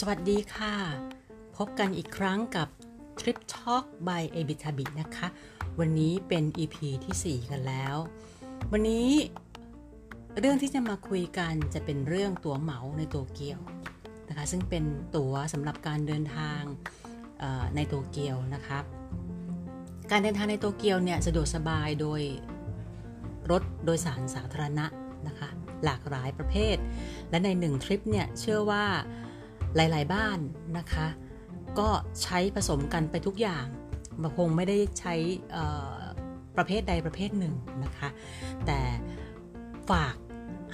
สวัสดีค่ะ พบกันอีกครั้งกับ Trip Talk by a b i t a b i นะคะ วันนี้เป็น EP ที่ 4 กันแล้ว วันนี้เรื่องที่จะมาคุยกันจะเป็นเรื่องตั๋วเหมาในโตเกียวนะคะ ซึ่งเป็นตั๋วสำหรับการเดินทางในโตเกียวนะครับการเดินทางในโตเกียวเนี่ยสะดวกสบายโดยรถโดยสารสาธารณะนะคะ หลากหลายประเภท และในหนึ่งทริปเนี่ยเชื่อว่า หลายๆ บ้านนะคะ ก็ใช้ผสมกันไปทุกอย่างมันคงไม่ได้ใช้ประเภทใดประเภทหนึ่งนะคะ แต่ฝาก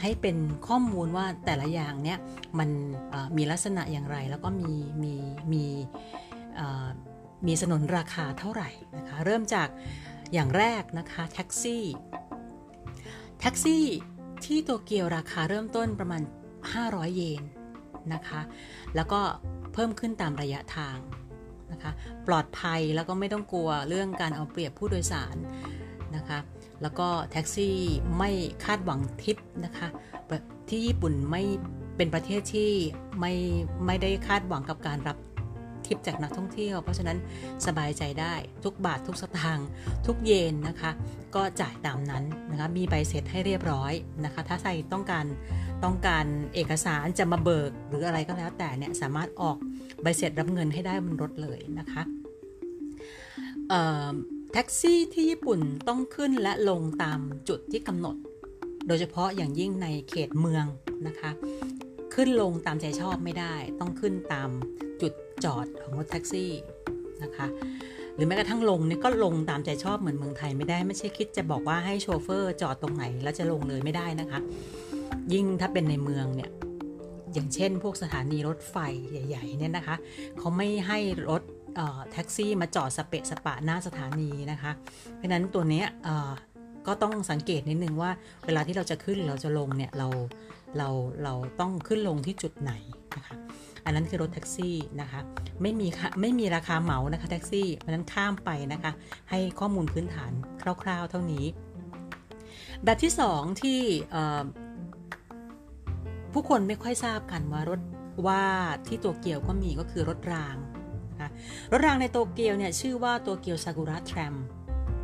ให้เป็นข้อมูลว่าแต่ละอย่างเนี้ยมันมีลักษณะอย่างไร แล้วก็มีมีมีมีสนนราคาเท่าไหร่นะคะ เริ่มจากอย่างแรกนะคะแท็กซี่แท็กซี่ที่โตเกียวราคาเริ่มต้นประมาณ 500 เยน นะคะ แล้วก็เพิ่มขึ้นตามระยะทางนะคะ ปลอดภัยแล้วก็ไม่ต้องกลัวเรื่องการเอาเปรียบผู้โดยสารนะคะ แล้วก็แท็กซี่ไม่คาดหวังทิปนะคะ ที่ญี่ปุ่นไม่เป็นประเทศที่ไม่ไม่ได้คาดหวังกับการรับทิปจากนักท่องเที่ยว เพราะฉะนั้นสบายใจได้ทุกบาททุกสตางค์ทุกเยนนะคะ ก็จ่ายตามนั้นนะคะมีใบเสร็จให้เรียบร้อยนะคะ ถ้าใครต้องการ ต้องการเอกสารจะมาเบิกหรืออะไรก็แล้วแต่เนี่ยสามารถออกใบเสร็จรับเงินให้ได้บนรถเลยนะคะแท็กซี่ที่ญี่ปุ่นต้องขึ้นและลงตามจุดที่กำหนด โดยเฉพาะอย่างยิ่งในเขตเมืองนะคะ ขึ้นลงตามใจชอบไม่ได้ ต้องขึ้นตามจุดจอดของรถแท็กซี่นะคะหรือแม้กระทั่งลงเนี่ยก็ลงตามใจชอบเหมือนเมืองไทยไม่ได้ ไม่ใช่คิดจะบอกว่าให้โชเฟอร์จอดตรงไหนแล้วจะลงเลยไม่ได้นะคะ ยิ่งถ้าเป็นในเมืองเนี่ยอย่างเช่น พวกสถานีรถไฟใหญ่ ๆ เนี่ยนะคะเขาไม่ให้รถแท็กซี่มาจอดสเปะสปะหน้าสถานีนะคะ เพราะนั้นตัวนี้ก็ต้องสังเกตนิดนึงว่าเวลาที่เราจะขึ้นเราจะลงเนี่ยเราเราเราต้องขึ้นลงที่จุดไหนนะคะ อันนั้นคือรถแท็กซี่นะคะไม่มีไม่มีราคาเหมานะคะแท็กซี่เพราะนั้นข้ามไปนะคะ ให้ข้อมูลพื้นฐานคร่าว ๆ เท่านี้ แบบที่ 2 ที่ ผู้คนไม่ค่อยทราบกันว่ารถว่าที่โตเกียวก็มีก็คือรถรางนะรถรางในโตเกียวเนี่ยชื่อว่าโตเกียวซากุระทรม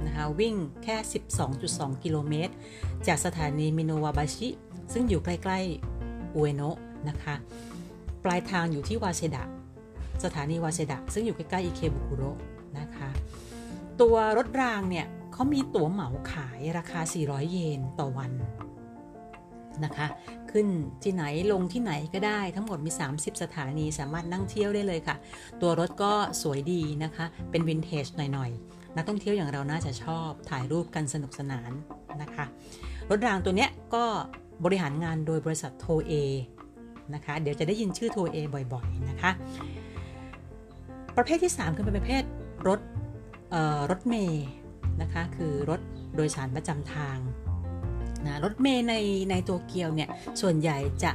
นะคะวิ่งแค่ 12.2 กิโลเมตร จากสถานีมิโนวาบาชิ ซึ่งอยู่ใกล้ๆอุเอโนะนะคะ ปลายทางอยู่ที่วาเซดะ สถานีวาเซดะ ซึ่งอยู่ใกล้ๆอิเคบุคุโรนะคะ ตัวรถรางเนี่ยเขามีตั๋วเหมาขายราคา 400 เยนต่อวัน นะคะ ขึ้นที่ไหนลงที่ไหนก็ได้ทั้งหมดมี 30 สถานีสามารถนั่งเที่ยวได้เลยค่ะ ตัวรถก็สวยดีนะคะ เป็นวินเทจหน่อยๆนักท่องเที่ยวอย่างเราน่าจะชอบถ่ายรูปกันสนุกสนานนะคะ รถรางตัวเนี้ยก็บริหารงานโดยบริษัทโทเอนะคะ เดี๋ยวจะได้ยินชื่อโทเอบ่อยๆนะคะ ประเภทที่ 3 คือเป็นประเภทรถรถเมย์นะคะ คือรถโดยสารประจำทาง นะรถเมย์ในในโตเกียวเนี่ย ส่วนใหญ่จะ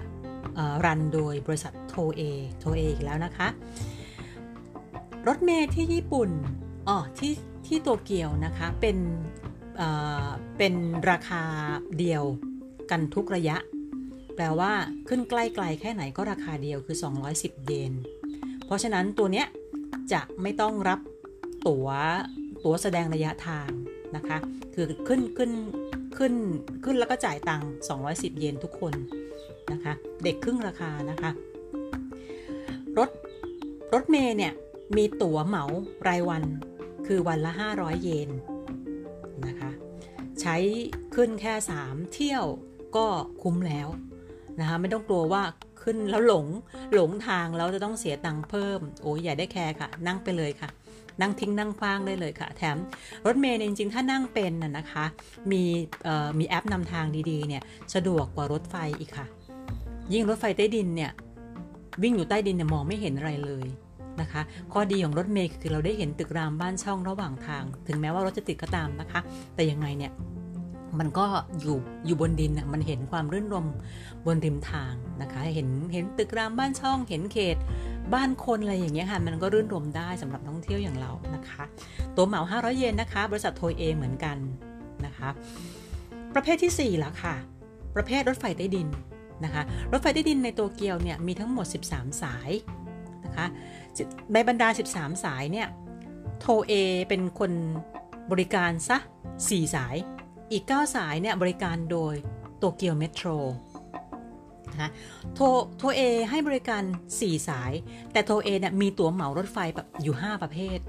รันโดยบริษัทโทเอโทเออีกแล้วนะคะ รถเมย์ที่ญี่ปุ่นอ๋อที่ที่โตเกียวนะคะ เป็นเป็นราคาเดียวกันทุกระยะ แปลว่าขึ้นใกล้ไกลแค่ไหนก็ราคาเดียวคือ 210 เยน เพราะฉะนั้นตัวเนี้ยจะไม่ต้องรับตัว๋วตั๋วแสดงระยะทางนะคะ คือขึ้นขึ้น ขึ้นขึ้นแล้วก็จ่ายตังค์210 เยนทุกคนนะคะ เด็กครึ่งราคานะคะ รถรถเมย์เนี่ยมีตั๋วเหมารายวันคือวันละ 500 เยนนะคะ ใช้ขึ้นแค่ 3 เที่ยวก็คุ้มแล้วนะคะไม่ต้องกลัวว่าขึ้นแล้วหลงหลงทางแล้วจะต้องเสียตังค์เพิ่ม โอ้ยอย่าได้แคร์ค่ะ นั่งไปเลยค่ะ นั่งทิ้งนั่งคว้างได้เลยค่ะ แถมรถเมล์จริงๆ ถ้านั่งเป็นน่ะนะคะ มีมีแอปนำทางดีๆเนี่ยสะดวกกว่ารถไฟอีกค่ะ ยิ่งรถไฟใต้ดินเนี่ยวิ่งอยู่ใต้ดินเนี่ยมองไม่เห็นอะไรเลยนะคะข้อดีของรถเมล์คือเราได้เห็นตึกรามบ้านช่องระหว่างทาง ถึงแม้ว่ารถจะติดก็ตามนะคะ แต่ยังไงเนี่ยมันก็อยู่อยู่บนดินน่ะมันเห็นความรื่นรมบนริมทางนะคะ เห็นเห็นตึกรามบ้านช่อง เห็นเขต บ้านคนอะไรอย่างเงี้ยค่ะ มันก็รื่นรมได้สำหรับท่องเที่ยวอย่างเรานะคะ ตัวเหมา 500 เยนนะคะ บริษัทโทยเอเหมือนกันนะคะ ประเภทที่4ละค่ะ ประเภทรถไฟใต้ดินนะคะ รถไฟใต้ดินในโตเกียวเนี่ยมีทั้งหมด 13 สายนะคะในบรรดา 13 สายเนี่ยโทเอเป็นคนบริการซะ 4 สาย อีก 9 สายเนี่ยบริการโดยโตเกียวเมโทร นะโทโทเอให้บริการ 4 สาย แต่โทเอเนี่ยมีตั๋วเหมารถไฟแบบอยู่ 5 ประเภท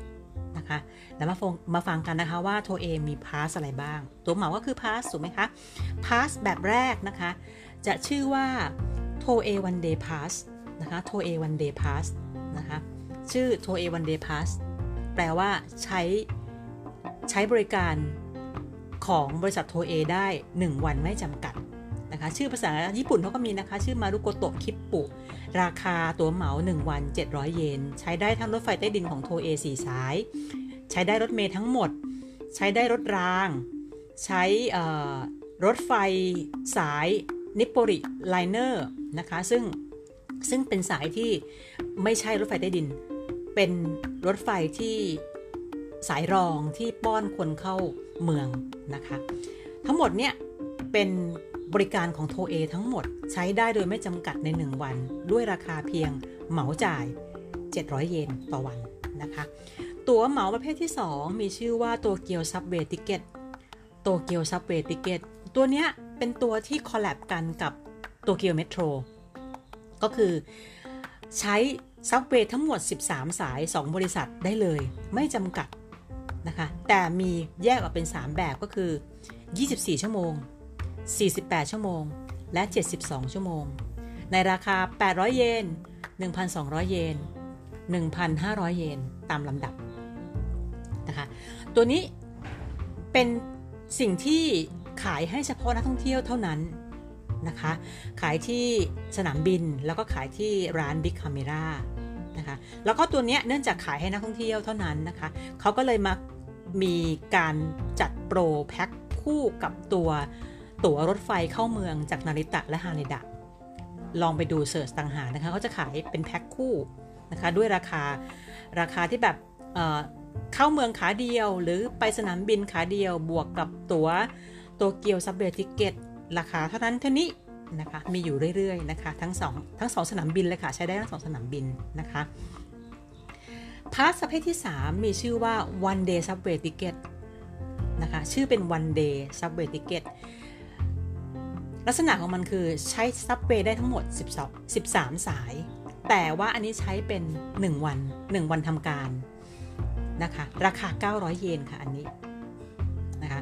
นะคะแล้วมาฟังมาฟังกันนะคะว่าโทเอมี pass อะไรบ้าง ตั๋วเหมาก็คือ pass ถูกไหมคะ pass แบบแรกนะคะ จะชื่อว่าโทเอ One Day Pass นะคะโทเอ One Day Pass นะคะชื่อโทเอ One Day Pass แปลว่าใช้ใช้บริการของบริษัทโทเอได้ 1 วันไม่จำกัด นะคะ ชื่อภาษาญี่ปุ่นเขาก็มีนะคะ ชื่อまるごときっぷ ราคาตั๋วเหมา 1 วัน 700 เยน ใช้ได้ทั้งรถไฟใต้ดินของโทเอ4สาย ใช้ได้รถเมล์ทั้งหมด ใช้ได้รถราง ใช้รถไฟสายนิปโปริไลเนอร์นะคะ ซึ่งซึ่งเป็นสายที่ไม่ใช่รถไฟใต้ดิน เป็นรถไฟที่สายรองที่ป้อนคนเข้าเมืองนะคะ ทั้งหมดเนี่ยเป็น บริการของโทเอทั้งหมดใช้ได้โดยไม่จำกัดใน 1 วัน ด้วยราคาเพียงเหมาจ่าย 700 เยนต่อวันนะคะ ตั๋วเหมาประเภทที่ 2 มีชื่อว่าโตเกียว Subway Ticket โตเกียว Subway Ticket ตัวเนี้ยเป็นตัวที่ collab กันกับโตเกียวเมโทรก็คือใช้ซับเวย์ทั้งหมด 13 สาย 2 บริษัทได้เลย ไม่จำกัดนะคะ แต่มีแยกออกเป็น 3 แบบก็คือ 24 ชั่วโมง 48 ชั่วโมง และ 72 ชั่วโมง ในราคา 800 เยน 1,200 เยน 1,500 เยน ตามลำดับนะคะตัวนี้เป็นสิ่งที่ขายให้เฉพาะนักท่องเที่ยวเท่านั้นนะคะ ขายที่สนามบินแล้วก็ขายที่ร้าน Big Camera นะคะ แล้วก็ตัวนี้เนื่องจากขายให้นักท่องเที่ยวเท่านั้นนะคะ เขาก็เลยมามีการจัดโปรแพ็คคู่กับตัว ตั๋วรถไฟเข้าเมืองจากนาริตะและฮาเนดะ ลองไปดูเสิร์ชต่างหากนะคะเขาจะขายเป็นแพ็คคู่นะคะด้วยราคาราคาที่แบบเเข้าเมืองขาเดียว หรือไปสนามบินขาเดียวบวกกับตั๋วโตเกียวซับเบติเกตราคาเท่านั้นเท่านี้นะคะมีอยู่เรื่อยๆนะคะทั้งสองทั้งสองสนามบินเลยค่ะใช้ได้ทั้งสองสนามบินนะคะพาสประเภทที่ 3 มีชื่อว่า one day subway ticket นะคะชื่อเป็น one day subway ticket ลักษณะของมันคือใช้ซับเวย์ได้ทั้งหมด 12 13 สาย แต่ว่าอันนี้ใช้เป็น 1 วัน 1 วันทำการนะคะ ราคา 900 เยนค่ะอันนี้นะคะ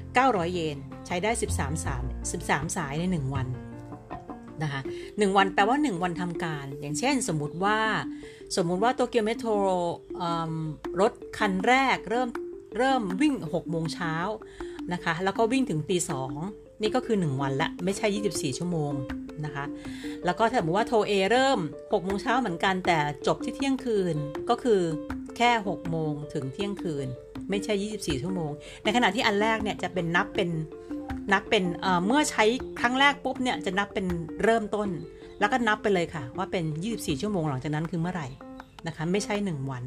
900 เยนใช้ได้ 13 สาย 13 สายใน 1 วันนะคะ1วันแปลว่า 1 วันทำการ อย่างเช่นสมมุติว่าสมมุติว่าโตเกียวเมโทรรถคันแรกเริ่มเริ่มวิ่ง 6 โมงเช้านะคะ แล้วก็วิ่งถึงตี2 นี่ก็คือ 1 วันละไม่ใช่ 24 ชั่วโมงนะคะ แล้วก็ถ้าสมมติว่าโทเอเริ่ม6โมงเช้าเหมือนกันแต่จบที่เที่ยงคืนก็คือแค่6โมงถึงเที่ยงคืน ไม่ใช่ 24 ชั่วโมง ในขณะที่อันแรกเนี่ยจะเป็นนับเป็นนับเป็นเเมื่อใช้ครั้งแรกปุ๊บเนี่ยจะนับเป็นเริ่มต้น แล้วก็นับไปเลยค่ะ ว่าเป็น 24 ชั่วโมงหลังจากนั้นคือเมื่อไหร่นะคะ ไม่ใช่ 1 วัน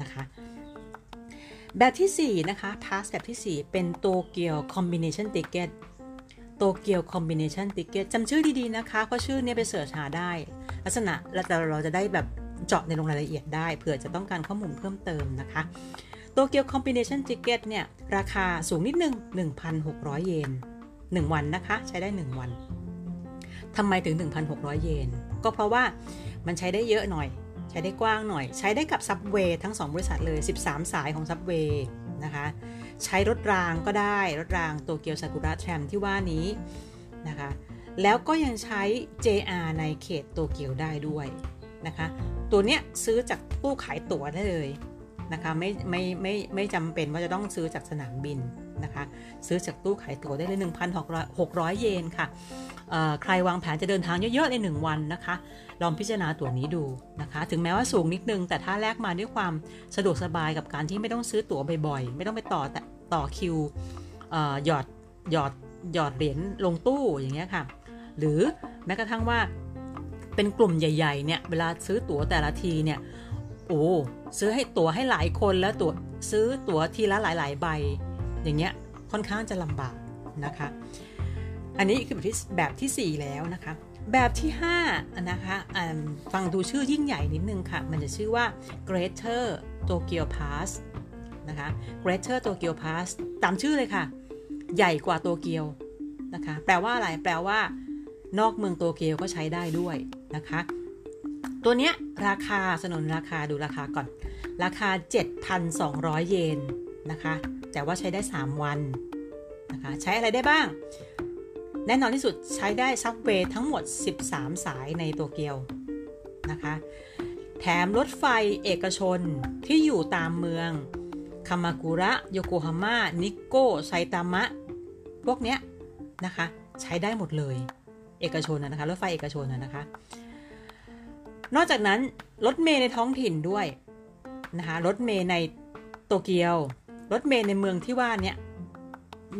นะคะ แบบที่ 4 นะคะพาสแบบที่ 4 เป็นโตเกียวคอมบิเนชันติเกต โตเกียว Combination Ticket จำชื่อดีๆนะคะ เพราะชื่อเนี้ยไป search หาได้ ลักษณะแล้วเราจะได้แบบเจาะในลงรายละเอียดได้เผื่อจะต้องการข้อมูลเพิ่มเติมนะคะโตเกียว Combination Ticket เนี่ย ราคาสูงนิดนึง 1,600 เยน 1 วันนะคะ ใช้ได้ 1 วันทำไมถึง 1,600 เยน ก็เพราะว่ามันใช้ได้เยอะหน่อย ใช้ได้กว้างหน่อย ใช้ได้กับ subway ทั้ง 2 บริษัทเลย 13 สายของ subwayนะคะ ใช้รถรางก็ได้รถรางโตเกียวซากุระแทรมที่ว่านี้นะคะแล้วก็ยังใช้ JR ในเขตโตเกียวได้ด้วยนะคะตัวเนี้ยซื้อจากตู้ขายตั๋วได้เลยนะคะไม่ไม่ไม่ไม่จำเป็นว่าจะต้องซื้อจากสนามบินนะคะซื้อจากตู้ขายตั๋วได้เลย 1,600เยนค่ะ ใครวางแผนจะเดินทางเยอะๆใน 1 วันนะคะ ลองพิจารณาตั๋วนี้ดูนะคะ ถึงแม้ว่าสูงนิดนึง แต่ถ้าแลกมาด้วยความสะดวกสบายกับการที่ไม่ต้องซื้อตั๋วบ่อยๆ ไม่ต้องไปต่อต่อคิวหยอดหยอดหยอดเหรียญลงตู้อย่างเงี้ยค่ะ หรือแม้กระทั่งว่าเป็นกลุ่มใหญ่ๆเนี่ยเวลาซื้อตั๋วแต่ละทีเนี่ยโอ้ซื้อให้ตั๋วให้หลายคนแล้วตั๋วซื้อตั๋วทีละหลายๆ ใบ อย่างเงี้ยค่อนข้างจะลำบากนะคะ อันนี้คือแบบที่แบบที่ 4 แล้วนะคะ แบบที่5นะคะฟังดูชื่อยิ่งใหญ่นิดนึงค่ะ มันจะชื่อว่า Greater Tokyo Pass นะคะ Greater Tokyo Pass ตามชื่อเลยค่ะ ใหญ่กว่าโตเกียวนะคะ แปลว่าอะไร แปลว่า นอกเมืองโตเกียวก็ใช้ได้ด้วยนะคะ ตัวเนี้ยราคาสนนราคาดูราคาก่อน ราคา 7,200 เยนนะคะ แต่ว่าใช้ได้ 3 วันนะคะ ใช้อะไรได้บ้าง แน่นอนที่สุดใช้ได้ซับเวย์ทั้งหมด 13 สายในโตเกียวนะคะ แถมรถไฟเอกชนที่อยู่ตามเมืองคามากุระ โยโกฮาม่า นิโกไซตามะ พวกเนี้ยนะคะ ใช้ได้หมดเลย เอกชนนะคะ รถไฟเอกชนนะคะ นอกจากนั้นรถเมย์ในท้องถิ่นด้วยนะคะ รถเมย์ในโตเกียว รถเมย์ในเมืองที่ว่าเนี้ย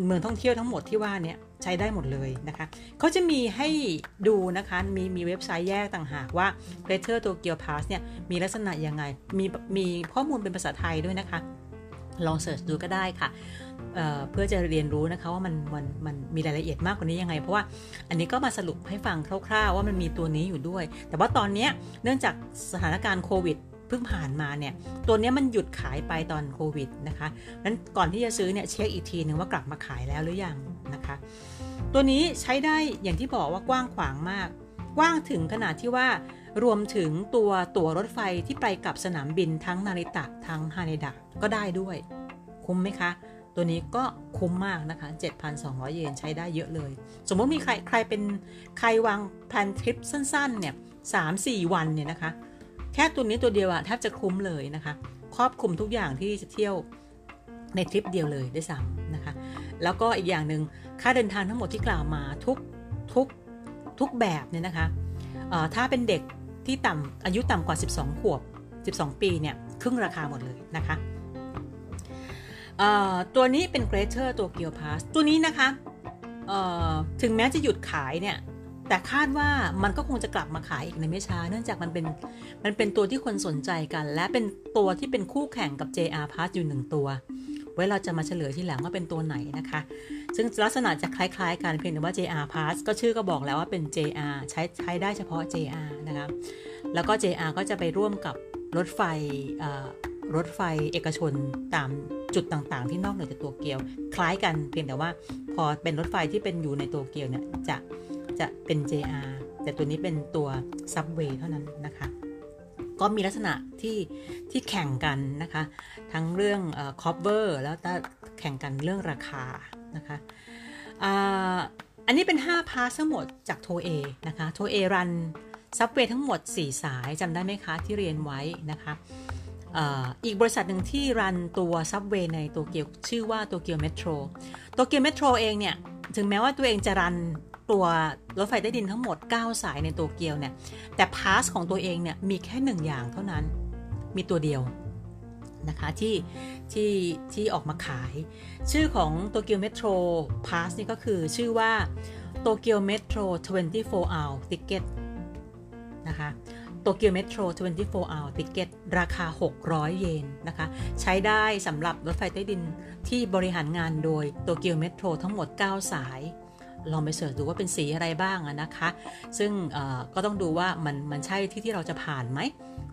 เมืองท่องเที่ยวทั้งหมดที่ว่าเนี้ย ใช้ได้หมดเลยนะคะเขาจะมีให้ดูนะคะ มีมีเว็บไซต์แยกต่างหากว่า Greater Tokyo Pass เนี่ยมีลักษณะยังไง มีมีข้อมูลเป็นภาษาไทยด้วยนะคะ ลองเสิร์ชดูก็ได้ค่ะเเพื่อจะเรียนรู้นะคะว่ามันมันมันมีรายละเอียดมากกว่านี้ยังไง เพราะว่าอันนี้ก็มาสรุปให้ฟังคร่าวๆ ว่ามันมีตัวนี้อยู่ด้วย แต่ว่าตอนนี้เนื่องจากสถานการณ์โควิดเพิ่งผ่านมาเนี่ย ตัวนี้มันหยุดขายไปตอนโควิดนะคะ นั้นก่อนที่จะซื้อเนี่ยเช็คอีกทีหนึ่งว่ากลับมาขายแล้วหรือยัง นะคะ ตัวนี้ใช้ได้อย่างที่บอกว่ากว้างขวางมาก กว้างถึงขนาดที่ว่ารวมถึงตัวตั๋วรถไฟที่ไปกับสนามบินทั้งนาริตะทั้งฮาเนดะก็ได้ด้วย คุ้มไหมคะ ตัวนี้ก็คุ้มมากนะคะ 7,200 เยนใช้ได้เยอะเลย สมมติมีใครใครเป็นใครวางแผนทริปสั้นๆเนี่ยสามสี่วันเนี่ยนะคะ แค่ตัวนี้ตัวเดียวอะแทบจะคุ้มเลยนะคะ ครอบคลุมทุกอย่างที่จะเที่ยวในทริปเดียวเลยได้ซ้ำ แล้วก็อีกอย่างหนึ่งค่าเดินทางทั้งหมดที่กล่าวมาทุกทุกทุกแบบเนี่ยนะคะถ้าเป็นเด็กที่ต่ำอายุต่ำกว่า 12 ขวบ 12 ปีเนี่ยครึ่งราคาหมดเลยนะคะตัวนี้เป็น Greater Tokyo Pass ตัวนี้นะคะถึงแม้จะหยุดขายเนี่ยแต่คาดว่ามันก็คงจะกลับมาขายอีกในไม่ช้า เนื่องจากมันเป็นมันเป็นตัวที่คนสนใจกัน และเป็นตัวที่เป็นคู่แข่งกับ JR Pass อยู่หนึ่งตัว ว้เราจะมาเฉลยที่หลังว่าเป็นตัวไหนนะคะ ซึ่งลักษณะจะคล้ายๆกันเพียงแต่ว่า JR Pass ก็ชื่อก็บอกแล้วว่าเป็น JR ใช้ใช้ได้เฉพาะ JR นะคะแล้วก็ JR ก็จะไปร่วมกับรถไฟรถไฟเอกชนตามจุดต่างๆ ที่นอกเหนือจากโตเกียว คล้ายกันเพียงแต่ว่าพอเป็นรถไฟที่เป็นอยู่ในโตเกียวเนี่ยจะจะเป็น JR แต่ตัวนี้เป็นตัว Subway เท่านั้นนะคะ ก็มีลักษณะที่ที่แข่งกันนะคะ ทั้งเรื่องอ cover แล้วก็แข่งกันเรื่องราคานะคะอันนี้เป็น 5 pass ทั้งหมดจากโทเอนะคะโทเอ run subway ทั้งหมด 4 สายจำได้ไหมคะที่เรียนไว้นะคะอีกบริษัทหนึ่งที่ run ตัว subway ในโตเกียวชื่อว่าโตเกียวเมโทรโตเกียวเมโทรเองเนี่ย ถึงแม้ว่าตัวเองจะ run ตัวรถไฟใต้ดินทั้งหมด 9 สายในโตเกียวเนี่ยแต่ pass ของตัวเองเนี่ยมีแค่หนึ่งอย่างเท่านั้นมีตัวเดียวนะคะที่ที่ที่ออกมาขาย ชื่อของโตเกียวเมโทร pass นี่ก็คือชื่อว่าโตเกียวเมโทร24 hour ticket นะคะโตเกียวเมโทร24 hour ticket ราคา 600 เยนนะคะ ใช้ได้สำหรับรถไฟใต้ดินที่บริหารงานโดยโตเกียวเมโทรทั้งหมด 9 สาย ลองไป search ดูว่าเป็นสีอะไรบ้างนะคะ ซึ่งก็ต้องดูว่ามันมันใช่ที่ที่เราจะผ่านไหม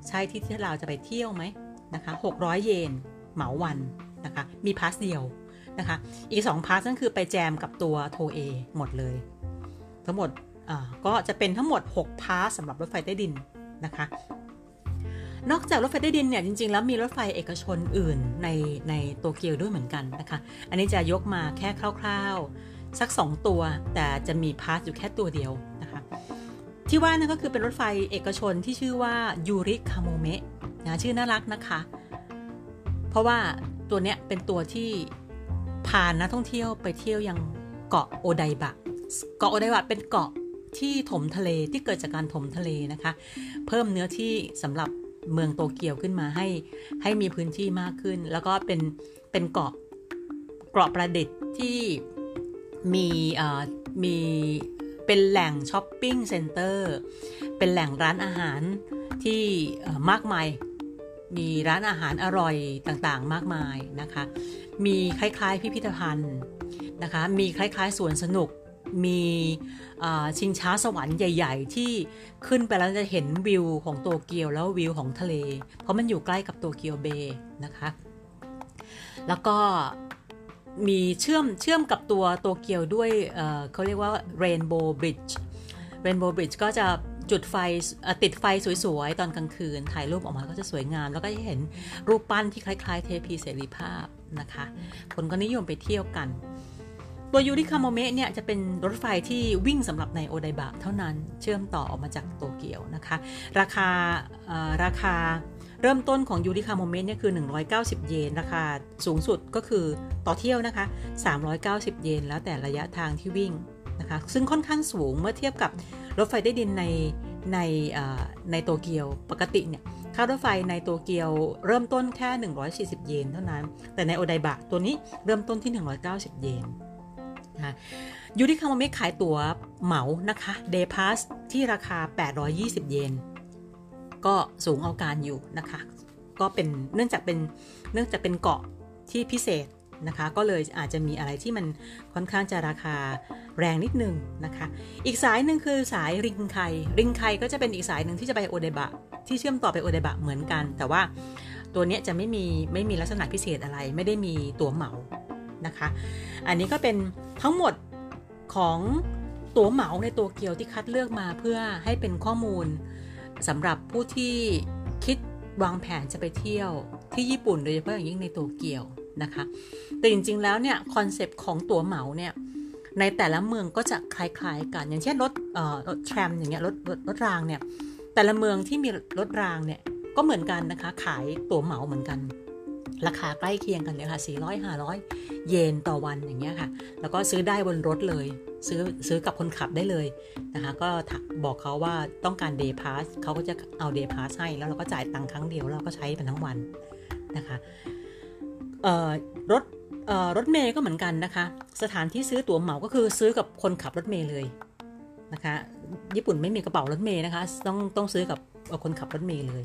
ใช่ที่ที่เราจะไปเที่ยวไหมนะคะ600 เยนเหมาวันนะคะ มี pass เดียวนะคะ อีก 2 pass นั่นคือไปแจมกับตัวโทเอหมดเลย ทั้งหมดก็จะเป็นทั้งหมด 6 พาสสำหรับรถไฟใต้ดินนะคะนอกจากรถไฟใต้ดินเนี่ยจริงๆ แล้วมีรถไฟเอกชนอื่นในในโตเกียวด้วยเหมือนกันนะคะ อันนี้จะยกมาแค่คร่าว ๆ สัก 2 ตัว แต่จะมีพาสอยู่แค่ตัวเดียวนะคะที่ว่านั่นก็คือเป็นรถไฟเอกชนที่ชื่อว่ายูริคาโมเมะนะชื่อน่ารักนะคะ เพราะว่าตัวเนี้ยเป็นตัวที่พานักท่องเที่ยวไปเที่ยวยังเกาะโอไดบะ เกาะโอไดบะเป็นเกาะที่ถมทะเลที่เกิดจากการถมทะเลนะคะ เพิ่มเนื้อที่สำหรับเมืองโตเกียวขึ้นมาให้ให้มีพื้นที่มากขึ้น แล้วก็เป็นเป็นเกาะเกาะประดิษฐ์ที่ มีมีเป็นแหล่ง shopping center เป็นแหล่งร้านอาหารที่มากมาย มีร้านอาหารอร่อยต่างๆ มากมายนะคะ มีคล้ายๆพิพิธภัณฑ์นะคะ มีคล้ายๆสวนสนุก มีชิงช้าสวรรค์ใหญ่ ๆ ที่ขึ้นไปแล้วจะเห็นวิวของโตเกียวแล้ววิวของทะเล เพราะมันอยู่ใกล้กับโตเกียวเบย์นะคะ แล้วก็ มีเชื่อมเชื่อมกับตัวโตเกียวด้วยเเขาเรียกว่า Rainbow Bridge Rainbow Bridge ก็จะจุดไฟติดไฟสวยๆ ตอนกลางคืน ถ่ายรูปออกมาก็จะสวยงาม แล้วก็จะเห็นรูปปั้นที่คล้ายๆ เทพีเสรีภาพนะคะ คนก็นิยมไปเที่ยวกันตัวยูริคาโมเมะเนี่ยจะเป็นรถไฟที่วิ่งสำหรับในโอไดบะเท่านั้นเชื่อมต่อออกมาจากโตเกียวนะคะ ราคาราคา เริ่มต้นของยูริคาโมเมนต์เนี่ยคือ 190 เยนราคาสูงสุดก็คือต่อเที่ยวนะคะ 390 เยนแล้วแต่ระยะทางที่วิ่งนะคะซึ่งค่อนข้างสูงเมื่อเทียบกับรถไฟใต้ดินในในในโตเกียวปกติเนี่ยค่ารถไฟในโตเกียวเริ่มต้นแค่ 140 เยนเท่านั้น แต่ในโอไดบะตัวนี้เริ่มต้นที่ 190 เยนนะยูริคาโมเมะขายตั๋วเหมานะคะ day pass ที่ราคา 820 เยน ก็สูงเอาการอยู่นะคะ ก็เป็นเนื่องจากเป็นเนื่องจากเป็นเกาะที่พิเศษนะคะ ก็เลยอาจจะมีอะไรที่มันค่อนข้างจะราคาแรงนิดนึงนะคะ อีกสายหนึ่งคือสายริงไคริงไคก็จะเป็นอีกสายหนึ่งที่จะไปโอเดบะ ที่เชื่อมต่อไปโอเดบะเหมือนกัน แต่ว่าตัวนี้จะไม่มีไม่มีลักษณะพิเศษอะไร ไม่ได้มีตั๋วเหมานะคะ อันนี้ก็เป็นทั้งหมดของตั๋วเหมาในตัวเกียวที่คัดเลือกมาเพื่อให้เป็นข้อมูล สำหรับผู้ที่คิดวางแผนจะไปเที่ยวที่ญี่ปุ่นโดยเฉพาะอย่างยิ่งในโตเกียวนะคะ แต่จริงๆแล้วเนี่ยคอนเซปต์ของตั๋วเหมาเนี่ยในแต่ละเมืองก็จะคล้ายๆกัน อย่างเช่นรถรถแทรมอย่างเงี้ยรถรถรถรางเนี่ยแต่ละเมืองที่มีรถรางเนี่ยก็เหมือนกันนะคะ ขายตั๋วเหมาเหมือนกัน ราคาใกล้เคียงกันเลยค่ะ400 500 เยนต่อวันอย่างเงี้ยค่ะ แล้วก็ซื้อได้บนรถเลย ซื้อซื้อกับคนขับได้เลยนะคะก็บอกเขาว่าต้องการ day pass เขาก็จะเอา day pass ให้แล้วเราก็จ่ายตังค์ครั้งเดียวเราก็ใช้เป็นทั้งวันนะคะรถรถเมย์ก็เหมือนกันนะคะ สถานที่ซื้อตั๋วเหมาก็คือซื้อกับคนขับรถเมย์เลยนะคะญี่ปุ่นไม่มีกระเป๋ารถเมย์นะคะ ต้องต้องซื้อกับคนขับรถเมย์เลย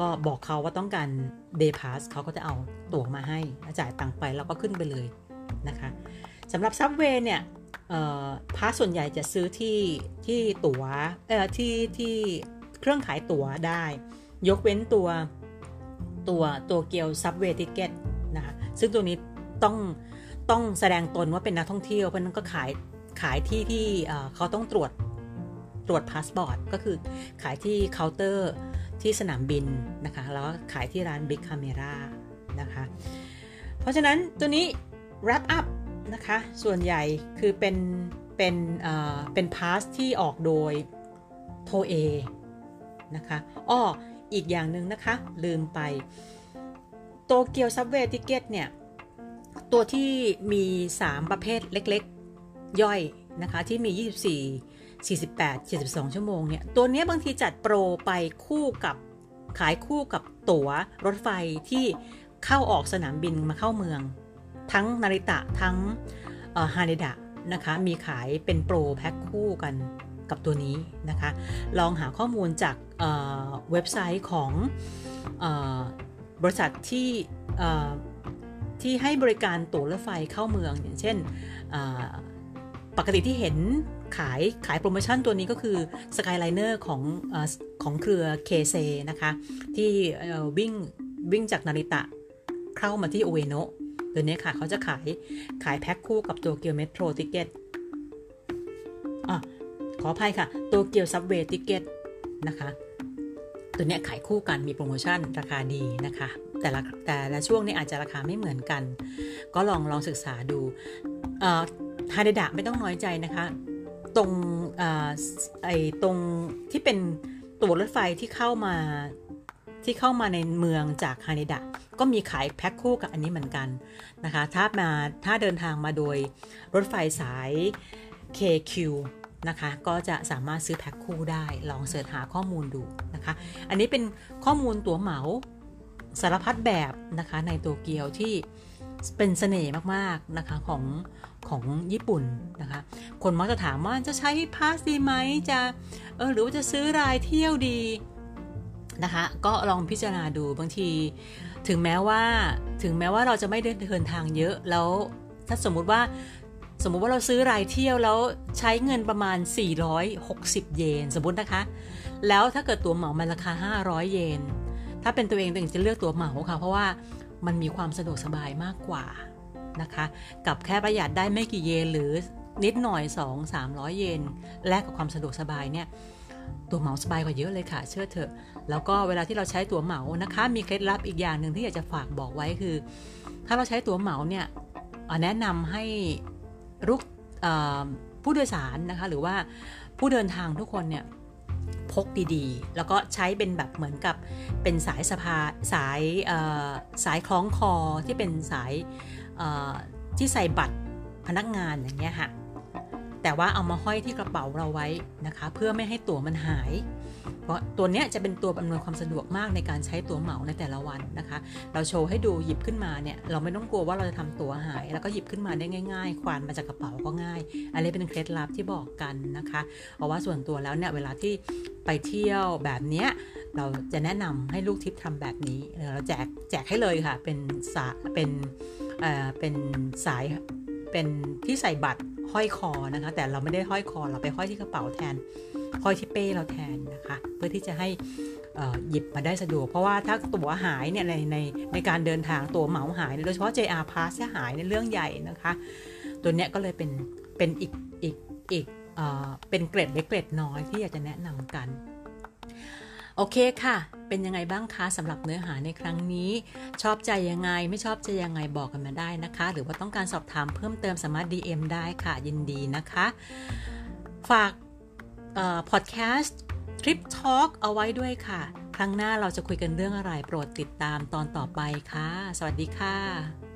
ก็บอกเขาว่าต้องการ day pass เขาก็จะเอาตั๋วมาให้จ่ายตังค์ไปแล้วก็ขึ้นไปเลยนะคะสำหรับ subway เนี่ย pass ส่วนใหญ่จะซื้อที่ที่ตั๋วเอ่อที่ที่เครื่องขายตั๋วได้ ยกเว้นตัวตัวโตเกียว subway ticket นะคะซึ่งตัวนี้ต้องต้องแสดงตนว่าเป็นนักท่องเที่ยว เพราะนั้นก็ขายขายที่ที่เขาต้องตรวจตรวจพาสปอร์ตก็คือขายที่เคาน์เตอร์ที่สนามบินนะคะแล้วขายที่ร้านบิ๊กคาเมรานะคะเพราะฉะนั้นตัวนี้ wrap up นะคะ ส่วนใหญ่คือเป็นเป็นเป็นพาสที่ออกโดยโทเอนะคะอ้ออีกอย่างหนึ่งนะคะ ลืมไปโตเกียวซับเวย์ติเกตเนี่ย ตัวที่มี 3 ประเภทเล็กๆ ย่อยนะคะ ที่มี 24 48 72 ชั่วโมงเนี่ย ตัวนี้บางทีจัดโปรไปคู่กับขายคู่กับตั๋วรถไฟที่เข้าออกสนามบินมาเข้าเมือง ทั้งนาริตะทั้งฮานิดะนะคะมีขายเป็นโปรแพ็คคู่กันกับตัวนี้นะคะ ลองหาข้อมูลจากเเว็บไซต์ของบริษัทที่ที่ให้บริการตั๋วรถไฟเข้าเมือง อย่างเช่น ปกติที่เห็นขายขายโปรโมชั่นตัวนี้ก็คือ Skyliner ของอของเครือเคเซนะคะ ที่วิ่งวิ่งจากนาริตะเข้ามาที่อุเอโนะ ตัวนี้ค่ะเขาจะขายขายแพ็คคู่กับโตเกียวเมโทร ticket อะขออภัยค่ะ โตเกียว subway ticket นะคะ ตัวนี้ขายคู่กันมีโปรโมชั่นราคาดีนะคะ แต่ละแต่ละช่วงนี้อาจจะราคาไม่เหมือนกัน ก็ลองลองศึกษาดูฮาเดดะไม่ต้องน้อยใจนะคะ ตรงอไอตรงที่เป็นตัวรถไฟที่เข้ามา ที่เข้ามาในเมืองจากฮานิดะก็มีขายแพ็คคู่กับอันนี้เหมือนกันนะคะถ้ามาถ้าเดินทางมาโดยรถไฟสาย KQ นะคะก็จะสามารถซื้อแพ็คคู่ได้ลองเสิร์ชหาข้อมูลดูนะคะ อันนี้เป็นข้อมูลตั๋วเหมาสารพัดแบบนะคะในโตเกียวที่เป็นเสน่ห์มากๆนะคะของของญี่ปุ่นนะคะ คนมักจะถามว่าจะใช้พาสดีไหมจะเออหรือว่าจะซื้อรายเที่ยวดี นะคะ ก็ลองพิจารณาดูบางที ถึงแม้ว่าถึงแม้ว่าเราจะไม่ได้เดินทางเยอะแล้วถ้าสมมุติว่าสมมุติว่าเราซื้อรายเที่ยวแล้วใช้เงินประมาณ 460 เยน สมมตินะคะ แล้วถ้าเกิดตัวเหมามันราคา 500 เยน ถ้าเป็นตัวเองตัวเองจะเลือกตัวเหมาค่ะ เพราะว่ามันมีความสะดวกสบายมากกว่านะคะ กับแค่ประหยัดได้ไม่กี่เยนหรือนิดหน่อย 2 300 เยนแลกกับความสะดวกสบายเนี่ย ตัวเหมาสบายกว่าเยอะเลยค่ะ เชื่อเถอะ แล้วก็เวลาที่เราใช้ตั๋วเหมานะคะ มีเคล็ดลับอีกอย่างหนึ่งที่อยากจะฝากบอกไว้คือ ถ้าเราใช้ตั๋วเหมาเนี่ยแนะนำให้ลูกผู้โดยสารนะคะ หรือว่าผู้เดินทางทุกคนเนี่ยพกดีๆ แล้วก็ใช้เป็นแบบเหมือนกับเป็นสายสะพาสายสายคล้องคอที่เป็นสายที่ใส่บัตรพนักงานอย่างเงี้ยค่ะแต่ว่าเอามาห้อยที่กระเป๋าเราไว้นะคะ เพื่อไม่ให้ตั๋วมันหาย เพราะตัวนี้จะเป็นตัวอำนวยความสะดวกมากในการใช้ตัวเหมาในแต่ละวันนะคะ เราโชว์ให้ดูหยิบขึ้นมาเนี่ยเราไม่ต้องกลัวว่าเราจะทำตัวหาย แล้วก็หยิบขึ้นมาได้ง่าย ๆ ควานมาจากกระเป๋าก็ง่ายอันนี้เป็นเคล็ดลับที่บอกกันนะคะเพราะว่าส่วนตัวแล้วเนี่ยเวลาที่ไปเที่ยวแบบเนี้ยเราจะแนะนำให้ลูกทิพย์ทำแบบนี้เราแจกแจกให้เลยค่ะ เป็นสาเป็นเอ่อเป็นสายเป็นที่ใส่บัตรห้อยคอนะคะ แต่เราไม่ได้ห้อยคอเราไปห้อยที่กระเป๋าแทน ห้อยที่เป้เราแทนนะคะ เพื่อที่จะให้หยิบมาได้สะดวก เพราะว่าถ้าตั๋วหายเนี่ยในในในการเดินทางตั๋วเหมาหายโดยเฉพาะ JR Pass หายในเรื่องใหญ่นะคะ ตัวเนี้ยก็เลยเป็นเป็นอีกอีกอีกเป็นเกร็ดเล็กเกร็ดน้อยที่อยากจะแนะนำกัน โอเคค่ะ เป็นยังไงบ้างคะสำหรับเนื้อหาในครั้งนี้ ชอบใจยังไงไม่ชอบใจยังไงบอกกันมาได้นะคะ หรือว่าต้องการสอบถามเพิ่มเติมสามารถ DM ได้ค่ะยินดีนะคะ ฝาก พอดแคสต์ทริปทอล์กเอาไว้ด้วยค่ะ ครั้งหน้าเราจะคุยกันเรื่องอะไรโปรดติดตามตอนต่อไปค่ะ สวัสดีค่ะ